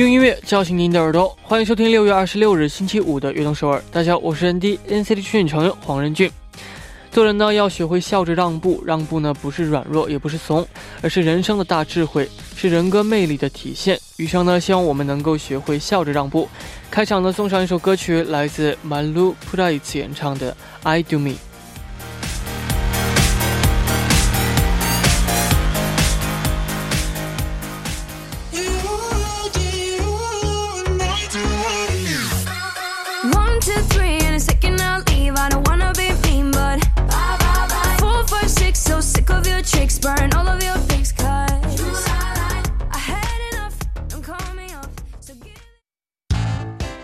用音乐叫醒您的耳朵，欢迎收听六月二十六日星期五的《悦动首尔》。大家好，我是 ND NCT 训练成员黄仁俊。做人呢，要学会笑着让步，让步呢不是软弱，也不是怂，而是人生的大智慧，是人格魅力的体现。余生呢，希望我们能够学会笑着让步。开场呢，送上一首歌曲，来自 Malu Price 演唱的《I Do Me》。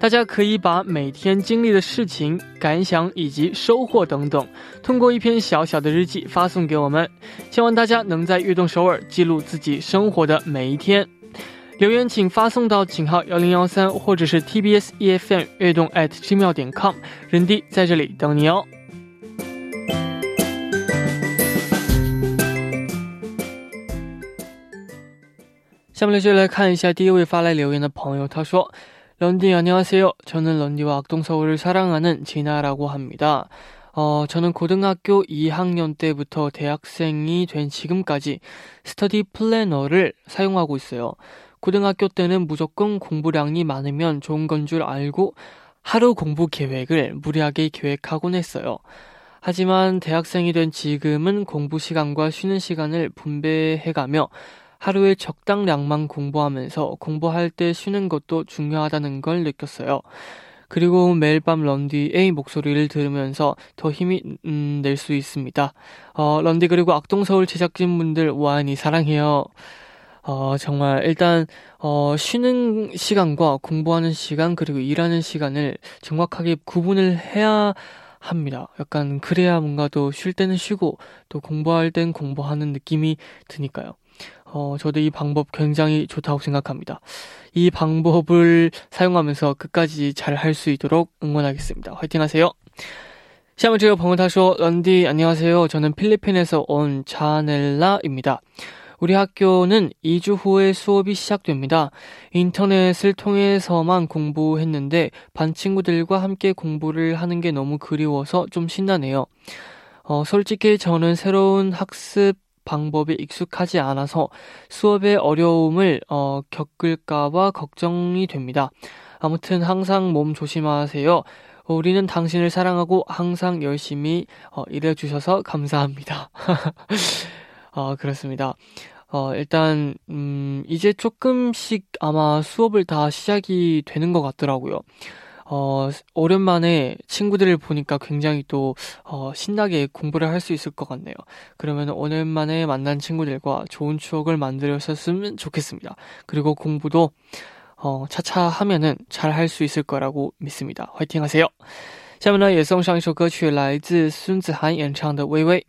大家可以把每天经历的事情、感想以及收获等等，通过一篇小小的日记发送给我们。希望大家能在悦动首尔记录自己生活的每一天。留言请发送到井号幺零幺三，或者是 TBS EFM 悦动 at gmail 点 com，人弟在这里等你哦。下面就来看一下第一位发来留言的朋友，他说。 런디 안녕하세요. 저는 런디와 악동서울을 사랑하는 진아라고 합니다. 어, 저는 고등학교 2학년 때부터 대학생이 된 지금까지 스터디 플래너를 사용하고 있어요. 고등학교 때는 무조건 공부량이 많으면 좋은 건 줄 알고 하루 공부 계획을 무리하게 계획하곤 했어요. 하지만 대학생이 된 지금은 공부 시간과 쉬는 시간을 분배해가며 하루에 적당량만 공부하면서 공부할 때 쉬는 것도 중요하다는 걸 느꼈어요. 그리고 매일 밤 런디의 목소리를 들으면서 더 힘이 음, 낼 수 있습니다. 어, 런디 그리고 악동서울 제작진분들 와인이 사랑해요. 어, 정말 일단 어, 쉬는 시간과 공부하는 시간 그리고 일하는 시간을 정확하게 구분을 해야 합니다. 약간 그래야 뭔가 또 쉴 때는 쉬고 또 공부할 땐 공부하는 느낌이 드니까요. 어, 저도 이 방법 굉장히 좋다고 생각합니다. 이 방법을 사용하면서 끝까지 잘 할 수 있도록 응원하겠습니다. 화이팅 하세요! 시험을 제가 방문하쇼 런디 안녕하세요. 저는 필리핀에서 온 자넬라입니다. 우리 학교는 2주 후에 수업이 시작됩니다. 인터넷을 통해서만 공부했는데 반 친구들과 함께 공부를 하는 게 너무 그리워서 좀 신나네요. 어, 솔직히 저는 새로운 학습 방법이 익숙하지 않아서 수업에 어려움을 어, 겪을까봐 걱정이 됩니다. 아무튼 항상 몸 조심하세요. 우리는 당신을 사랑하고 항상 열심히 어, 일해주셔서 감사합니다. 어, 그렇습니다. 어, 일단, 음, 이제 조금씩 아마 수업을 다 시작이 되는 것 같더라고요. 어, 오랜만에 친구들을 보니까 굉장히 또, 어, 신나게 공부를 할 수 있을 것 같네요. 그러면 오랜만에 만난 친구들과 좋은 추억을 만들었으면 좋겠습니다. 그리고 공부도, 어, 차차 하면은 잘 할 수 있을 거라고 믿습니다. 화이팅 하세요! 下面呢，也送上一首歌曲，来自孙子涵演唱的《微微》。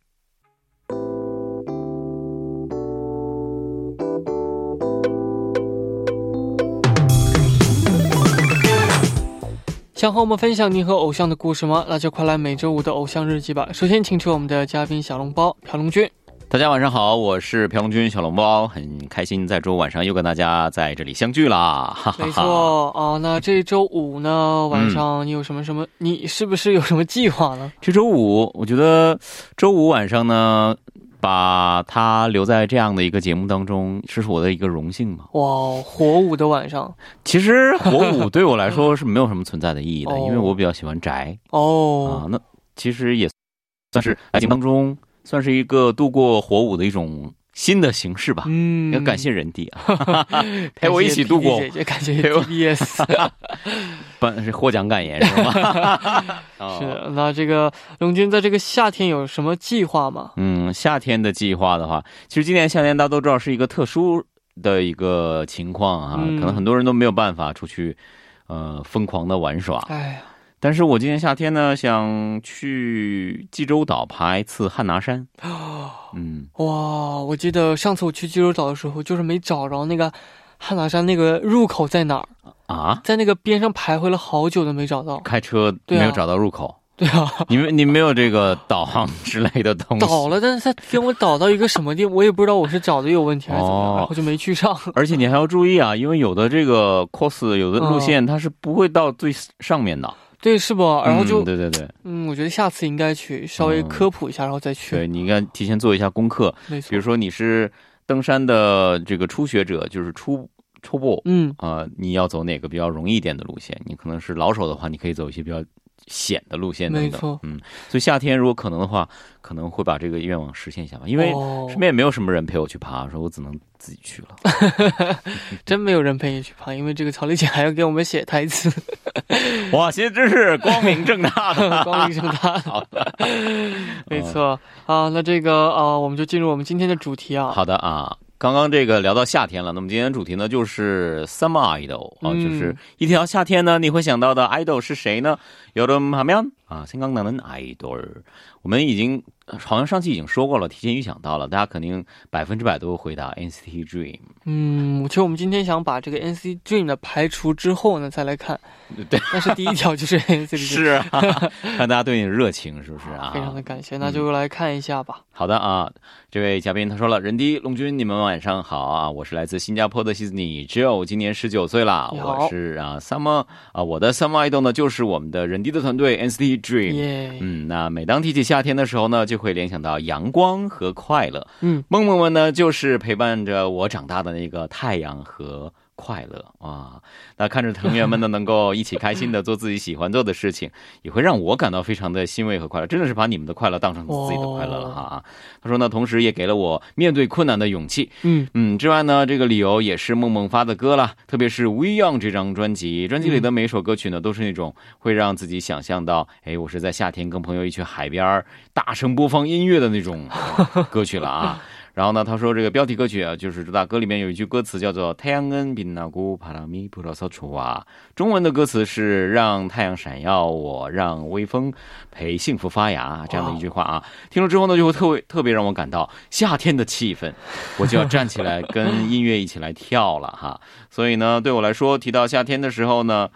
想和我们分享您和偶像的故事吗？那就快来每周五的偶像日记吧。首先，请出我们的嘉宾小笼包朴龙君。大家晚上好，我是朴龙君小笼包，很开心在周五晚上又跟大家在这里相聚啦。没错啊，那这周五呢晚上你有什么什么？你是不是有什么计划呢？这周五，我觉得周五晚上呢。把他留在这样的一个节目当中，这是我的一个荣幸嘛。哇，火舞的晚上其实火舞对我来说是没有什么存在的意义的，哦因为我比较喜欢宅哦啊哦。。那其实也算是爱情当中算是一个度过火舞的一种新的形式吧。嗯，要感谢人弟啊，陪我一起度过感谢 TBS。办 是获奖感言是吗？哦是，那这个龙军在这个夏天有什么计划吗？嗯，夏天的计划的话，其实今年夏天大家都知道是一个特殊的一个情况啊，嗯可能很多人都没有办法出去，呃，疯狂的玩耍。哎呀，但是我今年夏天呢，想去济州岛爬一次汉拿山。嗯，哇！我记得上次我去济州岛的时候，就是没找着那个汉拿山那个入口在哪儿，啊，在那个边上徘徊了好久都没找到。开车没有找到入口，对啊，你们你没有这个导航之类的东西。导了，但是他给我导到一个什么地，我也不知道我是找的有问题还是怎么样，哦然后就没去上。而且你还要注意啊，因为有的这个 course 有的路线它是不会到最上面的，对，是不？然后就嗯、对对对嗯，我觉得下次应该去稍微科普一下，然后再去。对，你应该提前做一下功课。没错。比如说你是登山的这个初学者，就是初初步嗯，啊、你要走哪个比较容易一点的路线？你可能是老手的话，你可以走一些比较险的路线等等。没错嗯，所以夏天如果可能的话，可能会把这个愿望实现一下吧。因为哦身边也没有什么人陪我去爬，说我只能自己去了。真没有人陪你去爬，因为这个曹丽姐还要给我们写台词，哇，其实真是光明正大的。光明正大。好的，没错啊，那这个啊，我们就进入我们今天的主题啊。好的啊。刚刚这个聊到夏天了，那么今天的主题呢就是 summer idol 啊，嗯就是一提到夏天呢，你会想到的 idol 是谁呢？여름하면 啊新疆男篮埃德尔我们已经好像上期已经说过了提前预想到了大家肯定百分之百都会回答 nct dream 嗯其实我们今天想把这个 nct dream 的排除之后呢再来看对但是第一条就是 nct 是哈哈哈看大家对你的热情是不是啊？非常的感谢那就来看一下吧。好的啊这位嘉宾他说了任迪龙军你们晚上好啊我是来自新加坡的希思黎只有今年十九岁啦我是啊 summer 啊我的 Summer idol 呢就是我们的任迪的团队 nct Dream。耶，嗯，那每当提起夏天的时候呢，就会联想到阳光和快乐。嗯，梦梦们呢，就是陪伴着我长大的那个太阳和快乐啊。那看着成员们呢，能够一起开心的做自己喜欢做的事情，也会让我感到非常的欣慰和快乐。真的是把你们的快乐当成自己的快乐了哈。啊他说呢，同时也给了我面对困难的勇气。嗯嗯，之外呢，这个理由也是梦梦发的歌啦，特别是《We Young》这张专辑，专辑里的每一首歌曲呢，都是那种会让自己想象到，哎，我是在夏天跟朋友一起去海边儿大声播放音乐的那种呃歌曲了啊。然后呢，他说这个标题歌曲啊，就是主打歌里面有一句歌词叫做“太阳은빛나고바람이불어서좋아”，中文的歌词是“让太阳闪耀，我让微风陪幸福发芽”这样的一句话啊。听了之后呢，就会特别特别让我感到夏天的气氛，我就要站起来跟音乐一起来跳了哈。所以呢，对我来说，提到夏天的时候呢，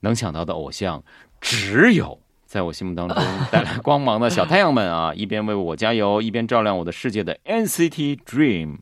能想到的偶像只有。 在我心目当中 带来光芒的小太阳们啊，一边为我加油，一边照亮我的世界的 NCT Dream。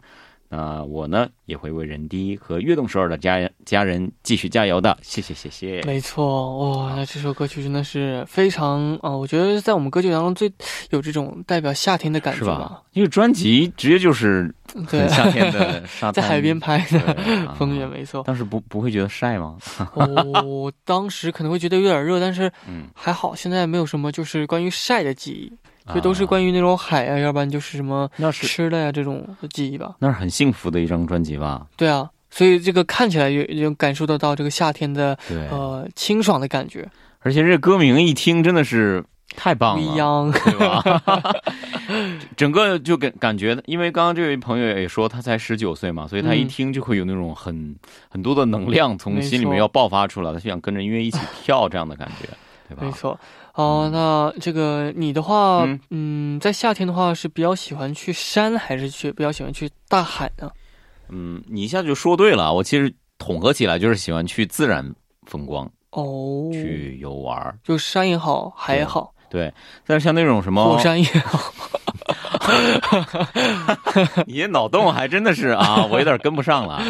那我呢也会为人低和悦动首尔的家家人继续加油的，谢谢谢谢。没错，哇，那这首歌曲真的是非常啊、我觉得在我们歌曲当中最有这种代表夏天的感觉是吧？因为专辑直接就是对很，夏天的 沙滩，在海边拍的 风也，没错。当时不不会觉得晒吗？哦，当时可能会觉得有点热，但是 嗯，还好，现在没有什么就是关于晒的记忆，啊就都是关于那种海啊，要不然就是什么那是吃的呀这种的记忆吧。那是很幸福的一张专辑吧？对啊，所以这个看起来有有感受得到这个夏天的，呃清爽的感觉，而且这歌名一听真的是太棒了，一样。对吧？整个就感感觉，因为刚刚这位朋友也说他才十九岁嘛，所以他一嗯听就会有那种很很多的能量从心里面要爆发出来，他就想跟着音乐一起跳这样的感觉，对吧？没错，哦、那这个你的话，嗯嗯在夏天的话是比较喜欢去山，还是去比较喜欢去大海呢？嗯，你一下就说对了，我其实统合起来就是喜欢去自然风光，哦，去游玩。就山也好，海也好，对，但是像那种什么火山也好 你脑洞还真的是啊，我有点跟不上了。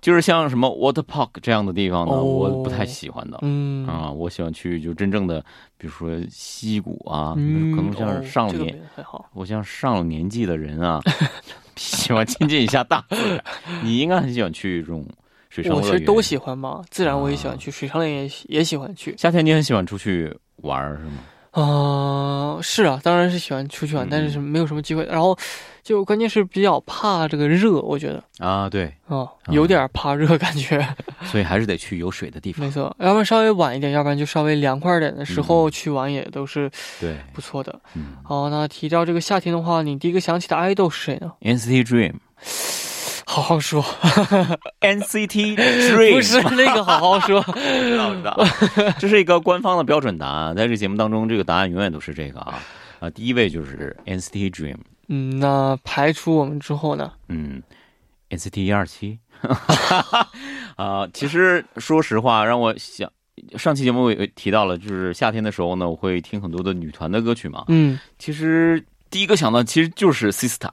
就是像什么 water park 这样的地方呢，哦我不太喜欢的。嗯啊，我喜欢去就真正的，比如说溪谷啊，嗯，可能像是上了哦这个年，还好。我像上了年纪的人啊，喜欢亲近一下大自然。你应该很喜欢去这种水上乐园。我其实都喜欢嘛，自然我也喜欢去，水上乐园也喜也喜欢去。夏天你很喜欢出去玩是吗？啊、是啊，当然是喜欢出去玩，嗯但是是没有什么机会。然后就关键是比较怕这个热，我觉得啊，对，啊、有点怕热感觉。所以还是得去有水的地方没。错，要不然稍微晚一点，要不然就稍微凉快点的时候嗯去玩也都是对，不错的。嗯好，那提到这个夏天的话，你第一个想起的爱豆是谁呢？，NCT Dream。好好说，NCT Dream 不是那个好好说。知道知道，这是一个官方的标准答案，在这个节目当中，这个答案永远都是这个啊啊，第一位就是 NCT Dream，嗯，那排除我们之后呢？嗯，NCT 一二七，啊，其实说实话，让我想。上期节目我也提到了，就是夏天的时候呢，我会听很多的女团的歌曲嘛。嗯，其实第一个想到其实就是 Sista，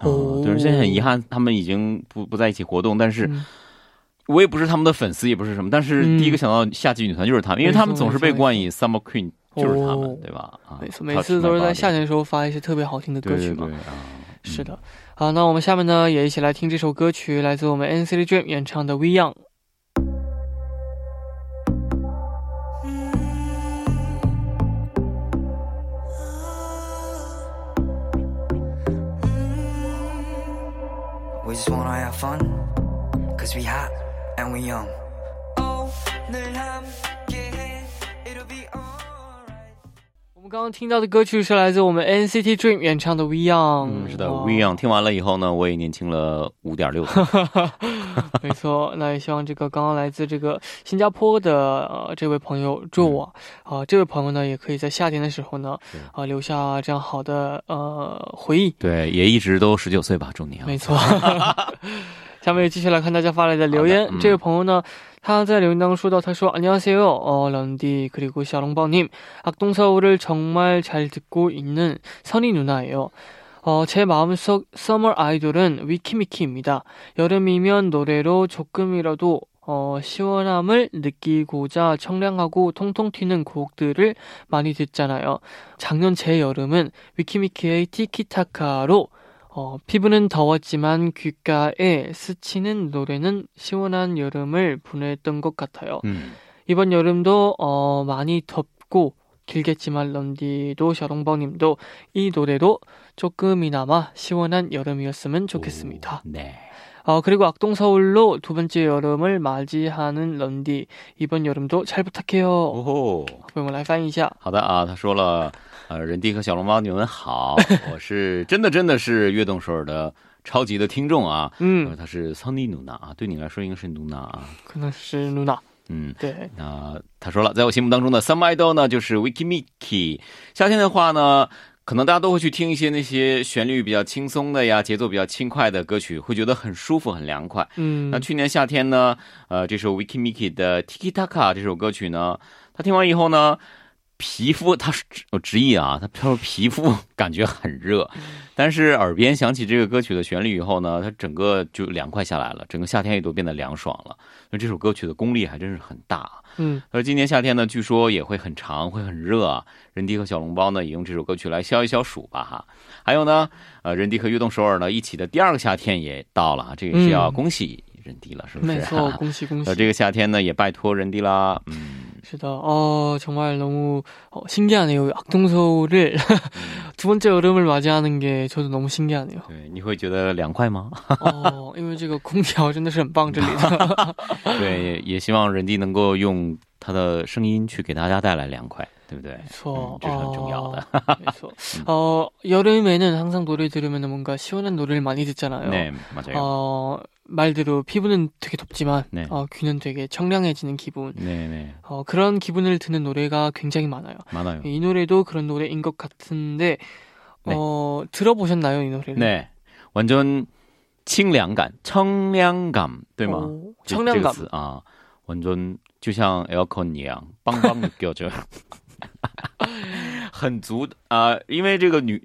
哦对，现在很遗憾，他们已经不不在一起活动，但是嗯我也不是他们的粉丝，也不是什么，但是嗯第一个想到夏季女团就是他们，因为他们总是被冠以 Summer Queen，就是他们哦，对吧？啊每次都是在夏天的时候发一些特别好听的歌曲嘛。对对对啊，是的，好，那我们下面呢也一起来听这首歌曲，来自我们 NCT Dream 演唱的《We Young》。just wanna have fun, cause we hot and we young. Oh, 늘 함께 刚刚听到的歌曲是来自我们 NCT Dream 演唱的《We Young》。嗯，是的哇，We Young 听完了以后呢，我也年轻了五点六岁。没错，那也希望这个刚刚来自这个新加坡的呃这位朋友 Joe 啊，啊、这位朋友呢也可以在夏天的时候呢对啊、留下这样好的呃回忆。对，也一直都十九岁吧，祝你啊。没错。下面继续来看大家发来的留言。好的嗯这位朋友呢，他在留言当中说到，他说：“안녕하세요，어 런디 그리고 샤롱바님 악동서울을 정말 잘 듣고 있는 선희 누나예요. 어, 제 마음속 서머 아이돌은 위키미키입니다. 여름이면 노래로 조금이라도 어, 시원함을 느끼고자 청량하고 통통 튀는 곡들을 많이 듣잖아요. 작년 제 여름은 위키미키의 티키타카로 어, 피부는 더웠지만 귓가에 스치는 노래는 시원한 여름을 보냈던 것 같아요. 음, 이번 여름도 어, 많이 덥고 길겠지만 런디도 셔롱버님도 이 노래로 조금이나마 시원한 여름이었으면 좋겠습니다. 오, 네. 어, 그리고 악동서울로 두 번째 여름을 맞이하는 런디 이번 여름도 잘 부탁해요. 哦吼。我们来翻译一下。好的啊，他说了，呃，人弟和小笼包，你们好，我是真的真的是悦动首尔的超级的听众啊。呃嗯，他是桑尼努娜啊，对你来说应该是努娜啊。可能是露娜。嗯，对，那他说了，在我心目当中的 Summer Idol 呢，就是 Wiki Miki。夏天的话呢， 可能大家都会去听一些那些旋律比较轻松的呀，节奏比较轻快的歌曲，会觉得很舒服、很凉快。嗯那，去年夏天呢，呃，这首 Wiki Miki 的 Tiki Taka 这首歌曲呢，他听完以后呢，皮肤他是我直译啊，他他说皮肤 感觉很热，但是耳边响起这个歌曲的旋律以后呢，他整个就凉快下来了，整个夏天也都变得凉爽了。那这首歌曲的功力还真是很大啊。嗯，而今年夏天呢，据说也会很长，会很热啊。任迪和小笼包呢，也用这首歌曲来消一消暑吧哈。还有呢，呃，任迪和悦动首尔呢一起的第二个夏天也到了，这个是要嗯恭喜任迪了，是不是？没错，恭喜恭喜呃，。这个夏天呢，也拜托人迪啦。嗯， 是的, 어, 정말 너무 어, 신기하네요. 악동서울을 두 번째 여름을 맞이하는 게 저도 너무 신기하네요. 对，你会觉得凉快吗？ 어, 因为这个空调真的是很棒，这里的。对，也也希望人迪能够用他的声音去给大家带来凉快，对不对？ 그렇죠. 嗯这是很重要的。 어, 그래서 어, 여름에는 항상 노래 들으면 뭔가 시원한 노래를 많이 듣잖아요. 네, 맞아요. 어, 말대로 피부는 되게 덥지만 네. 어, 귀는 되게 청량해지는 기분. 네, 네, 어, 그런 기분을 드는 노래가 굉장히 많아요. 많아요. 이 노래도 그런 노래인 것 같은데 네. 어, 들어보셨나요, 이 노래를? 네, 완전 清凉感, 청량감, 对吗？ 오, 这 청량감. 这个词啊，완전就像 aircon 一样，邦邦느껴져， 很足啊、因为这个女，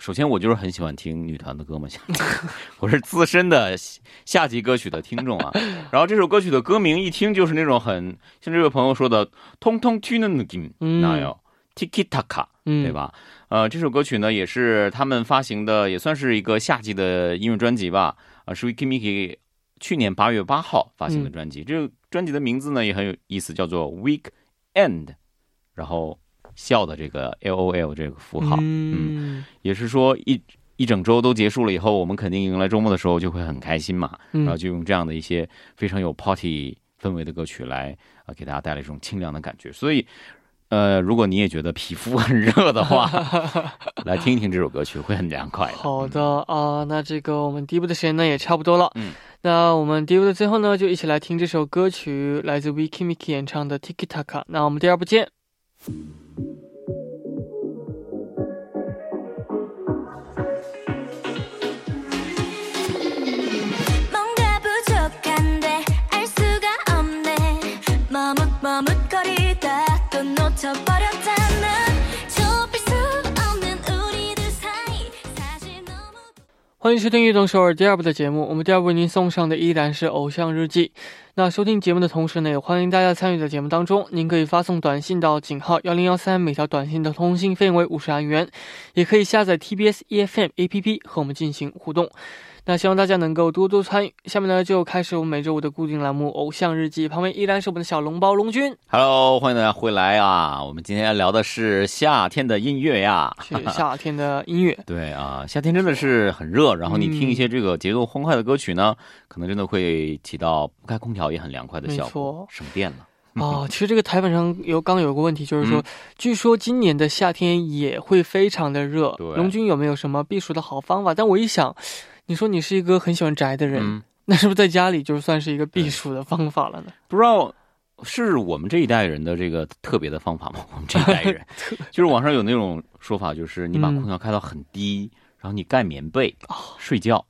首先我就是很喜欢听女团的歌嘛，我是资深的夏季歌曲的听众啊，然后这首歌曲的歌名一听就是那种很，像这位朋友说的，通通 TUNA NAGIM NAIL TIKITA KA 对吧？呃，这首歌曲呢也是他们发行的，也算是一个夏季的音乐专辑吧。啊，是 WIKIMIKI 去年八月八号发行的专辑，这个专辑的名字呢也很有意思，叫做 WEEKEND 然后。笑的这个 L O L 这个符号，嗯也是说一一整周都结束了以后，我们肯定迎来周末的时候就会很开心嘛。然后嗯，就用这样的一些非常有 party 氛围的歌曲来啊、呃给大家带来一种清凉的感觉。所以，呃，如果你也觉得皮肤很热的话，来听一听这首歌曲会很凉快的。好的啊、那这个我们第一部的时间呢也差不多了。嗯，那我们第一部的最后呢，就一起来听这首歌曲，来自 Vicky Micky 演唱的 Tiki Taka。那我们第二部见。Thank you. 欢迎收听《运动首尔》第二部的节目。我们第二部为您送上的依然是《偶像日记》。那收听节目的同时呢，也欢迎大家参与到节目当中。您可以发送短信到井号幺零幺三，每条短信的通信费用为五十韩元。也可以下载 TBS EFM APP 和我们进行互动。那希望大家能够多多参与。下面呢，就开始我们每周五的固定栏目《偶像日记》，旁边依然是我们的小笼包龙君，Hello，欢迎大家回来啊！我们今天要聊的是夏天的音乐呀。是夏天的音乐。对啊，夏天真的是很热，然后你听一些这个节奏欢快的歌曲呢，可能真的会起到不开空调也很凉快的效果，省电了。哦，其实这个台本上有刚有个问题，就是说，嗯据说今年的夏天也会非常的热。对龙君有没有什么避暑的好方法？但我一想，你说你是一个很喜欢宅的人，嗯，那是不是在家里就算是一个避暑的方法了呢？不知道是我们这一代人的这个特别的方法吗？我们这一代人，就是网上有那种说法，就是你把嗯。空调开到很低，然后你盖棉被、睡觉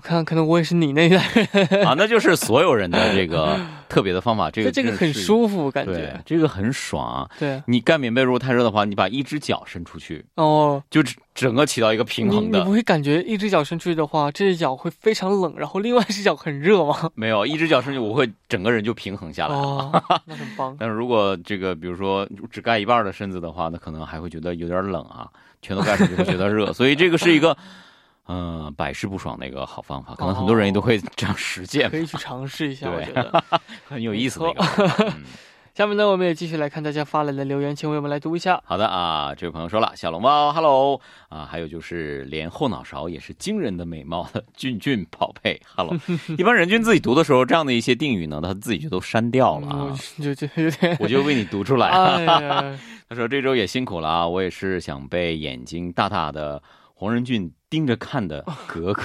我看可能我也是你那一代人，啊，那就是所有人的这个特别的方法。这个这这个很，舒服，感觉，这个很爽啊。对你盖棉被如果太热的话，你把一只脚伸出去，哦。就整整个起到一个平衡的你不。会感觉一只脚伸出去的话，这只脚会非常冷，然后另外一只脚很热吗？没有，一只脚伸出去，我会整个人就平衡下来了。哦，那很棒。但是如果这个，比如说只盖一半的身子的话，那可能还会觉得有点冷啊，全都盖上就会觉得热，所以这个是一个，嗯、百试不爽的一个好方法，可能很多人也都会这样实践可，以去尝试一下，我对觉得。很有意思的一个。嗯 下面呢，我们也继续来看大家发来的留言，请为我们来读一下。好的啊，这位朋友说了，小龙猫，hello 啊，还有就是连后脑勺也是惊人的美貌的 俊俊宝贝，hello。一般人均自己读的时候，这样的一些定语呢，他自己就都删掉了啊，嗯就就有点，我就为你读出来。哎，他说这周也辛苦了啊，我也是想被眼睛大大的黄仁俊盯着看的格格。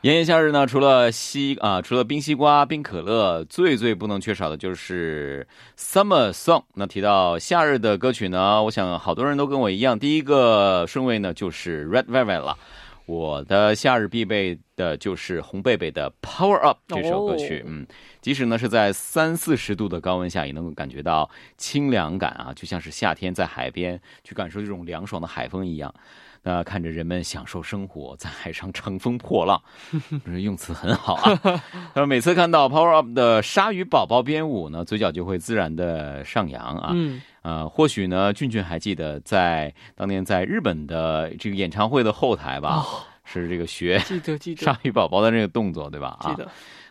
炎炎夏日呢，除了西啊，除了冰西瓜、冰可乐，最最不能缺少的就是 summer song。那提到夏日的歌曲呢，我想好多人都跟我一样，第一个顺位呢就是 Red Velvet 了。我的夏日必备的就是红贝贝的《Power Up》这首歌曲，哦嗯，即使呢是在三四十度的高温下，也能够感觉到清凉感啊，就像是夏天在海边去感受这种凉爽的海风一样。那看着人们享受生活，在海上乘风破浪，用词很好啊。他说每次看到 Power Up 的鲨鱼宝宝编舞呢，嘴角就会自然的上扬啊。嗯，呃，或许呢，俊俊还记得在当年在日本的这个演唱会的后台吧，哦，是这个学记得记得鲨鱼宝宝的这个动作，对吧？啊，记得，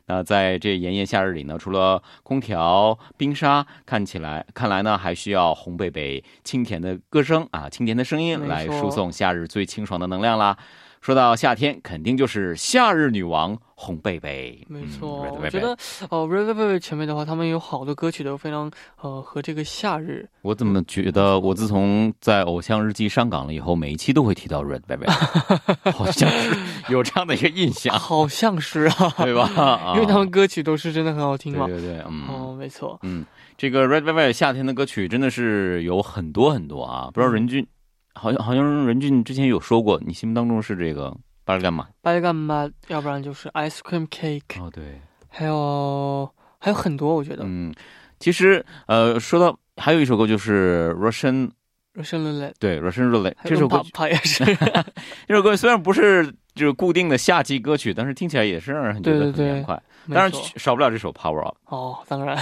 那在这炎炎夏日里呢，除了空调、冰沙，看起来看来呢，还需要红贝贝清甜的歌声啊，清甜的声音来输送夏日最清爽的能量啦。说到夏天，肯定就是夏日女王红贝贝。没错。嗯我觉得哦，Red Velvet 前面的话，他们有好多歌曲都非常呃和这个夏日，我怎么觉得，我自从在《偶像日记》上岗了以后，每一期都会提到 Red Velvet，好像是有这样的一个印象，好像是啊，对吧？啊 因为他们歌曲都是真的很好听嘛。对对对，嗯。哦，没错。嗯，这个 Red Velvet 夏天的歌曲真的是有很多很多啊，不知道任俊，好像好像任俊之前有说过，你心目当中是这个巴尔干嘛？白干嘛？要不然就是 Ice Cream Cake，哦，对，还有还有很多，我觉得。嗯，其实呃，说到还有一首歌就是 Russian，Russian Roulette，，对 Russian Roulette 这首歌也是，这首歌虽然不是就是固定的夏季歌曲，但是听起来也是让人觉得很对对对凉快。当然少不了这首 Power Up，哦，当然。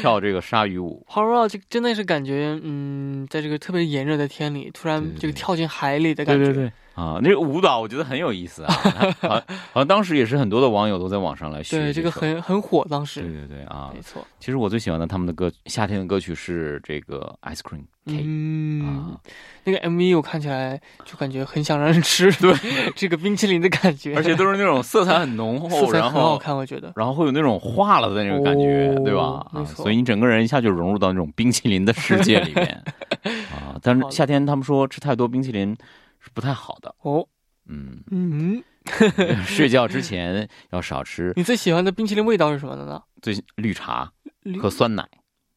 跳这个鲨鱼舞。Power Up 这真的是感觉，嗯，在这个特别炎热的天里，突然对对这个跳进海里的感觉，对对对。啊，那个舞蹈我觉得很有意思啊，好好像当时也是很多的网友都在网上来学对，这个很很火，当对时，对对啊。没。错，其实我最喜欢的他们的歌，夏天的歌曲是这个 Ice Cream Cake、嗯啊，，那个 MV 我看起来就感觉很想让人吃，对。这个冰淇淋的感觉，而且都是那种色彩很浓 色厚，彩然后很好看，我觉得。然后会有那种化了的那种感觉，哦对吧？啊，所以你整个人一下就融入到那种冰淇淋的世界里面 啊。但是夏天他们说吃太多冰淇淋是不太好的，哦，嗯，嗯，睡觉之前要少吃你最喜欢的冰淇淋味道是什么的呢？最绿茶和酸奶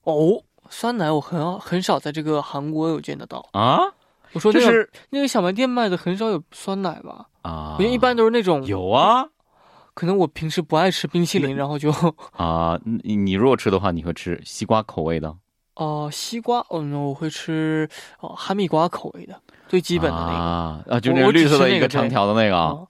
哦，酸奶我很很少在这个韩国有见得到。啊，我说那个这是那个小卖店卖的很少有酸奶吧？啊，我觉得一般都是那种，有啊可能我平时不爱吃冰淇淋，然后就啊，你你如果吃的话，你会吃西瓜口味的，哦西瓜，哦，那我会吃哦哈密瓜口味的，最基本的那个。啊啊，就那个绿色的一个吃那个长条的那个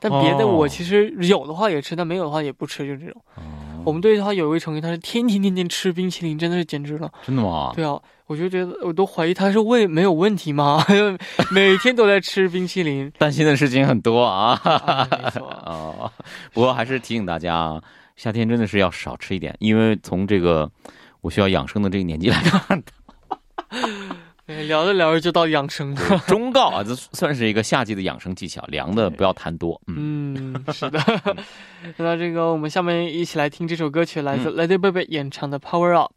但别的哦我其实有的话也吃，但没有的话也不吃，就这种。哦我们队的话有一位成员，他是天天天天吃冰淇淋，真的是简直了。真的吗？对啊，我就觉得我都怀疑他是胃没有问题吗？每天都在吃冰淇淋。担心的事情很多啊。啊、没错，哦，不过还是提醒大家啊，夏天真的是要少吃一点，因为从这个我需要养生的这个年纪来看，对聊着聊着就到养生了。忠告啊，这算是一个夏季的养生技巧，凉的不要贪多。嗯，嗯，是的。那这个我们下面一起来听这首歌曲，来自 Lady Baby 演唱的《Power Up》。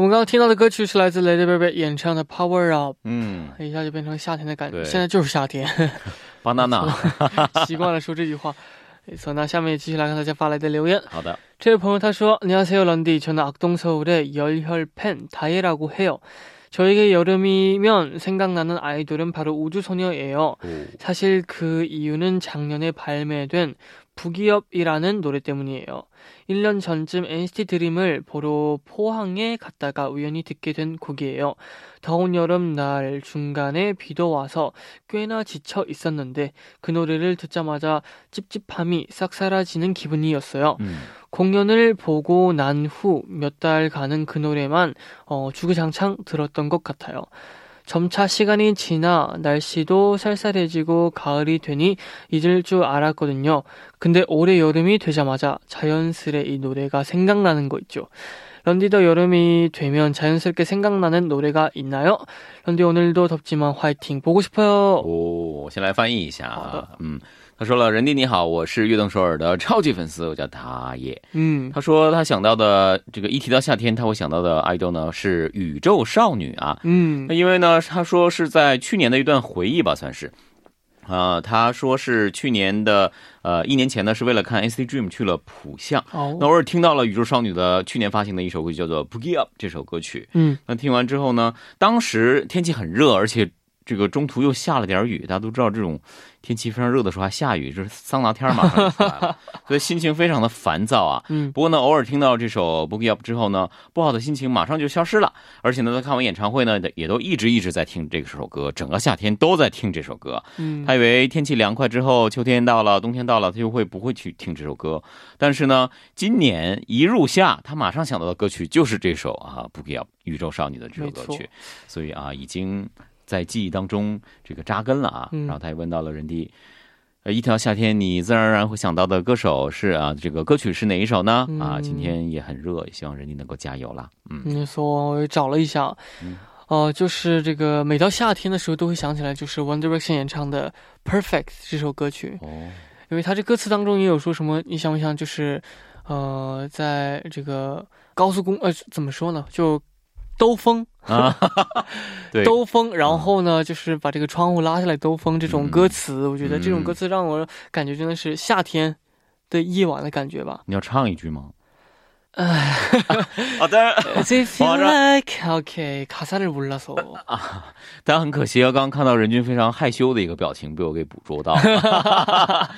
我们刚刚听到的歌曲是来自 Lady Baby 演唱的《Power Up 嗯》，一下就变成夏天的感觉。对现在就是夏天， ，banana，习惯了说这句话。没错，那下面继续来看大家发来的留言。好的，这位朋友他说안녕하세요 런디 저는 악동서울의 열혈 팬 다혜라고 해요. 저에게 여름이면 생각나는 아이돌은 바로 우주소녀예요. 哦 사실 그 이유는 작년에 발매된 북이업이라는 노래 때문이에요. 1년 전쯤 NCT 드림을 보러 포항에 갔다가 우연히 듣게 된 곡이에요. 더운 여름날 중간에 비도 와서 꽤나 지쳐 있었는데 그 노래를 듣자마자 찝찝함이 싹 사라지는 기분이었어요. 嗯 공연을 보고 난 후 몇 달 가는 그 노래만 어, 주구장창 들었던 것 같아요. 점차 시간이 지나 날씨도 쌀쌀해지고 가을이 되니 잊을 줄 알았거든요. 근데 올해 여름이 되자마자 자연스레 이 노래가 생각나는 거 있죠. 런디도 여름이 되면 자연스럽게 생각나는 노래가 있나요? 런디 오늘도 덥지만 화이팅 보고 싶어요. 哦，我先来翻译一下好啊的，嗯， 他说了：“人弟你好，我是悦动首尔的超级粉丝，我叫他也。”嗯，他说他想到的这个一提到夏天，他会想到的 idol 呢是宇宙少女啊。嗯，那因为呢，他说是在去年的一段回忆吧，算是。啊，他说是去年的，呃，一年前呢，是为了看 S C Dream 去了浦项。哦，那偶尔听到了宇宙少女的去年发行的一首歌曲叫做《Boogie Up》这首歌曲。嗯，那听完之后呢，当时天气很热，而且这个中途又下了点雨，大家都知道这种天气非常热的时候还下雨，就是桑拿天儿马上就出来了，所以心情非常的烦躁啊。嗯,不过呢，偶尔听到这首《Boogie Up》之后呢，不好的心情马上就消失了。而且呢，在看完演唱会呢，也都一直一直在听这首歌，整个夏天都在听这首歌。嗯,他以为天气凉快之后，秋天到了，冬天到了，他就会不会去听这首歌。但是呢，今年一入夏，他马上想到的歌曲就是这首啊《Boogie Up》宇宙少女的这首歌没曲，所以啊，已经在记忆当中这个扎根了啊。嗯然后他也问到了人弟。呃，一条夏天，你自然而然会想到的歌手是啊，这个歌曲是哪一首呢？啊，嗯今天也很热，也希望人弟能够加油啦。嗯，你说我也找了一下，嗯哦、就是这个每到夏天的时候都会想起来，就是 One Direction 演唱的《Perfect》这首歌曲，哦，因为他这歌词当中也有说什么，你想不想就是，呃，在这个高速公呃怎么说呢，就兜风啊，对，兜风，然后呢就是把这个窗户拉下来兜风这种嗯歌词，我觉得这种嗯歌词让我感觉真的是夏天的夜晚的感觉吧。你要唱一句吗？ 好的， As if you 哇这 like OK 가사를 몰라서 但很可惜啊，刚刚看到任俊非常害羞的一个表情被我给捕捉到了，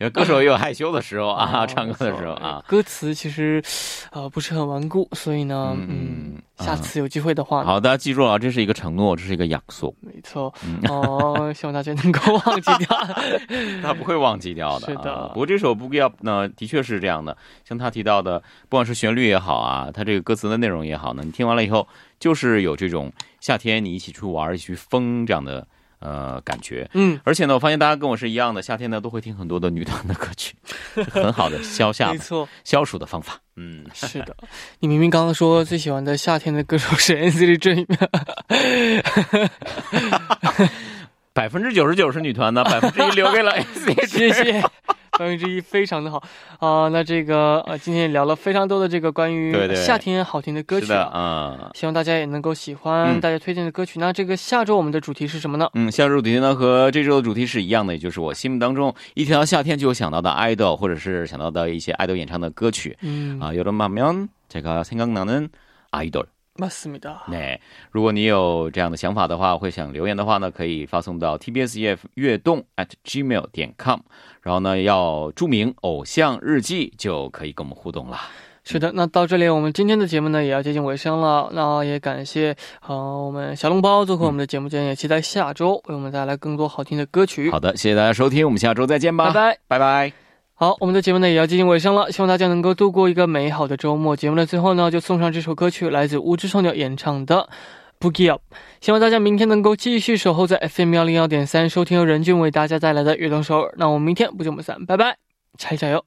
因为歌手也有害羞的时候啊，唱歌的时候啊。歌词其实呃不是很顽固，所以呢，嗯嗯，嗯 下次有机会的话，好，大家记住了，这是一个承诺，这是一个养素，没错，嗯。哦，希望大家能够忘记掉。他不会忘记掉的。是的。啊。不过这首《Boogie Up》呢，的确是这样的，像他提到的，不管是旋律也好啊，他这个歌词的内容也好呢，你听完了以后，就是有这种夏天你一起去玩、一起去疯这样的呃感觉。嗯，而且呢，我发现大家跟我是一样的，夏天呢都会听很多的女团的歌曲，很好的消夏没错，消暑的方法。嗯，是的。你明明刚刚说最喜欢的夏天的歌手是 NCT Dream，百分之九十九是女团的，百分之一留给了 S H。谢谢。百分之一非常的好啊、那这个呃，今天也聊了非常多的这个关于对对夏天好听的歌是的，曲啊，嗯。希望大家也能够喜欢嗯大家推荐的歌曲。那这个下周我们的主题是什么呢？嗯，下周主题呢和这周的主题是一样的，也就是我心目当中一提到夏天就有想到的 idol，或者是想到的一些 idol 演唱的歌曲嗯，啊。여름하면제가생각나는 idol。 맞습 니 다。 那如果你有这样的想法的话，会想留言的话呢，可以发送到 tbsef 悦动 at gmail 点 com，然后呢要注明偶像日记，就可以跟我们互动了。是的，那到这里我们今天的节目呢也要接近尾声了。那也感谢呃我们小笼包做客我们的节目间，也期待下周为我们带来更多好听的歌曲。好的，谢谢大家收听，我们下周再见吧，拜拜。拜拜。好，我们的节目呢也要接近尾声了，希望大家能够度过一个美好的周末。节目的最后呢，就送上这首歌曲，来自无知少鸟演唱的《Boogie Up》。希望大家明天能够继续守候在 FM 幺零幺点三，收听由任俊为大家带来的悦动首尔。那我们明天不见不散，拜拜，加油加油！